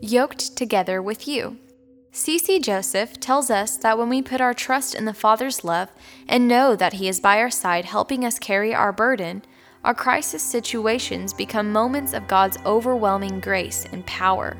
Yoked together with you. C.C. Joseph tells us that when we put our trust in the Father's love and know that He is by our side helping us carry our burden, our crisis situations become moments of God's overwhelming grace and power.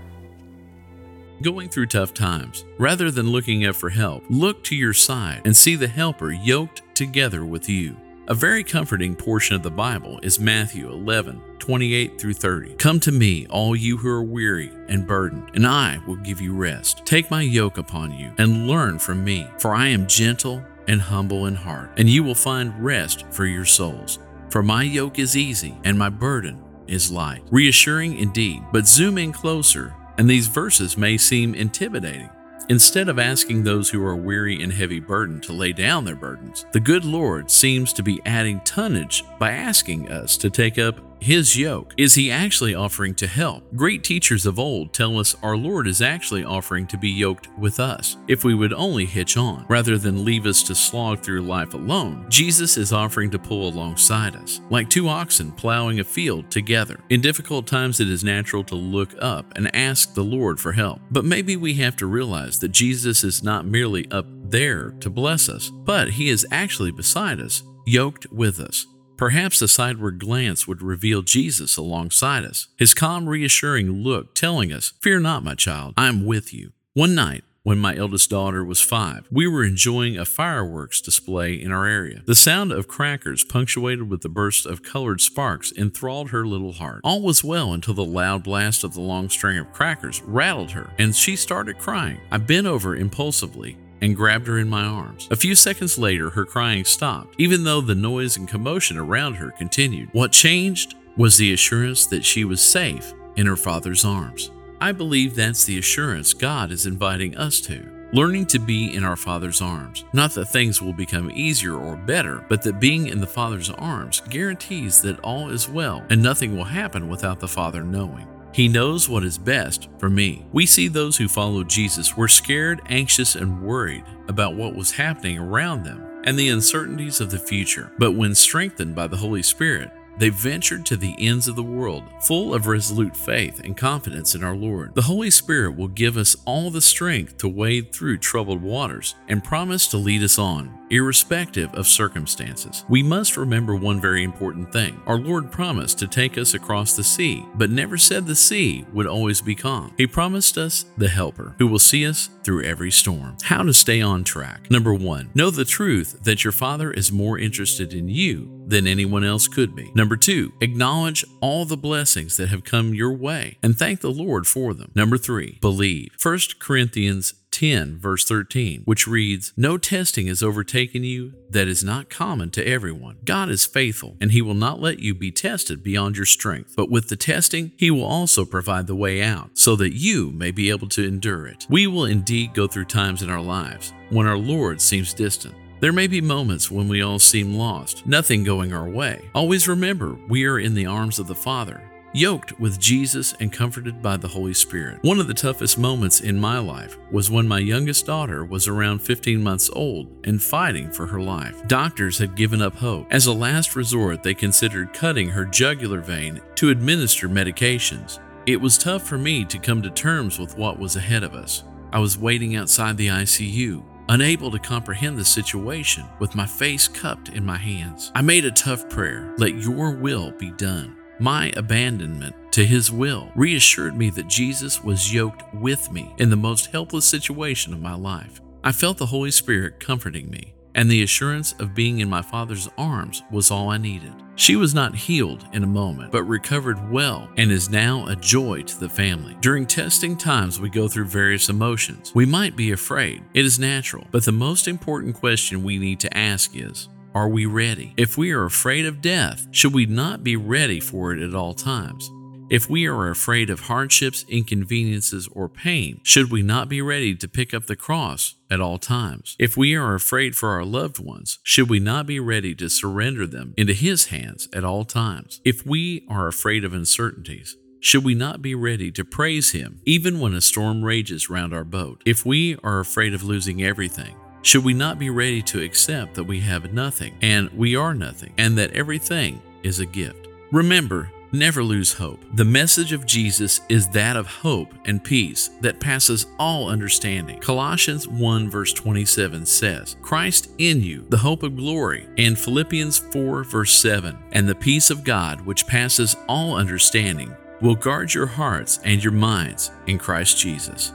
Going through tough times, rather than looking up for help, look to your side and see the helper yoked together with you. A very comforting portion of the Bible is Matthew 11, 28 through 30. Come to me, all you who are weary and burdened, and I will give you rest. Take my yoke upon you and learn from me, for I am gentle and humble in heart, and you will find rest for your souls. For my yoke is easy and my burden is light. Reassuring indeed, but zoom in closer, and these verses may seem intimidating. Instead of asking those who are weary and heavy burdened to lay down their burdens, the good Lord seems to be adding tonnage by asking us to take up his yoke? Is he actually offering to help? Great teachers of old tell us our Lord is actually offering to be yoked with us if we would only hitch on. Rather than leave us to slog through life alone, Jesus is offering to pull alongside us, like two oxen plowing a field together. In difficult times, it is natural to look up and ask the Lord for help. But maybe we have to realize that Jesus is not merely up there to bless us, but he is actually beside us, yoked with us. Perhaps a sideward glance would reveal Jesus alongside us, his calm, reassuring look telling us, Fear not, my child, I am with you. One night, when my eldest daughter was five, we were enjoying a fireworks display in our area. The sound of crackers, punctuated with the burst of colored sparks, enthralled her little heart. All was well until the loud blast of the long string of crackers rattled her, and she started crying. I bent over impulsively and grabbed her in my arms. A few seconds later, her crying stopped, even though the noise and commotion around her continued. What changed was the assurance that she was safe in her father's arms. I believe that's the assurance God is inviting us to. Learning to be in our Father's arms. Not that things will become easier or better, but that being in the Father's arms guarantees that all is well and nothing will happen without the Father knowing. He knows what is best for me. We see those who followed Jesus were scared, anxious, and worried about what was happening around them and the uncertainties of the future. But when strengthened by the Holy Spirit, they ventured to the ends of the world, full of resolute faith and confidence in our Lord. The Holy Spirit will give us all the strength to wade through troubled waters and promise to lead us on, irrespective of circumstances. We must remember one very important thing. Our Lord promised to take us across the sea, but never said the sea would always be calm. He promised us the Helper, who will see us through every storm. How to stay on track. Number one, know the truth that your Father is more interested in you than anyone else could be. Number two, acknowledge all the blessings that have come your way and thank the Lord for them. Number three, believe. 1 Corinthians 10, verse 13, which reads, No testing has overtaken you that is not common to everyone. God is faithful, and He will not let you be tested beyond your strength. But with the testing, He will also provide the way out, so that you may be able to endure it. We will indeed go through times in our lives when our Lord seems distant. There may be moments when we all seem lost, nothing going our way. Always remember, we are in the arms of the Father, yoked with Jesus and comforted by the Holy Spirit. One of the toughest moments in my life was when my youngest daughter was around 15 months old and fighting for her life. Doctors had given up hope. As a last resort, they considered cutting her jugular vein to administer medications. It was tough for me to come to terms with what was ahead of us. I was waiting outside the ICU, unable to comprehend the situation, with my face cupped in my hands. I made a tough prayer let your will be done. My abandonment to his will reassured me that Jesus was yoked with me in the most helpless situation of my life. I felt the Holy Spirit comforting me and the assurance of being in my father's arms was all I needed. She was not healed in a moment, but recovered well and is now a joy to the family. During testing times, we go through various emotions. We might be afraid, it is natural, but the most important question we need to ask is, are we ready? If we are afraid of death, should we not be ready for it at all times? If we are afraid of hardships, inconveniences, or pain, should we not be ready to pick up the cross at all times? If we are afraid for our loved ones, should we not be ready to surrender them into His hands at all times? If we are afraid of uncertainties, should we not be ready to praise Him even when a storm rages round our boat? If we are afraid of losing everything, should we not be ready to accept that we have nothing and we are nothing and that everything is a gift? Remember, Never lose hope. The message of Jesus is that of hope and peace that passes all understanding. Colossians 1 verse 27 says, Christ in you, the hope of glory. And Philippians 4 verse 7, and the peace of God, which passes all understanding, will guard your hearts and your minds in Christ Jesus.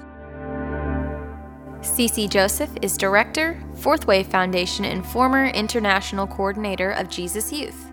CC Joseph is Director, Fourth Wave Foundation, and former International Coordinator of Jesus Youth.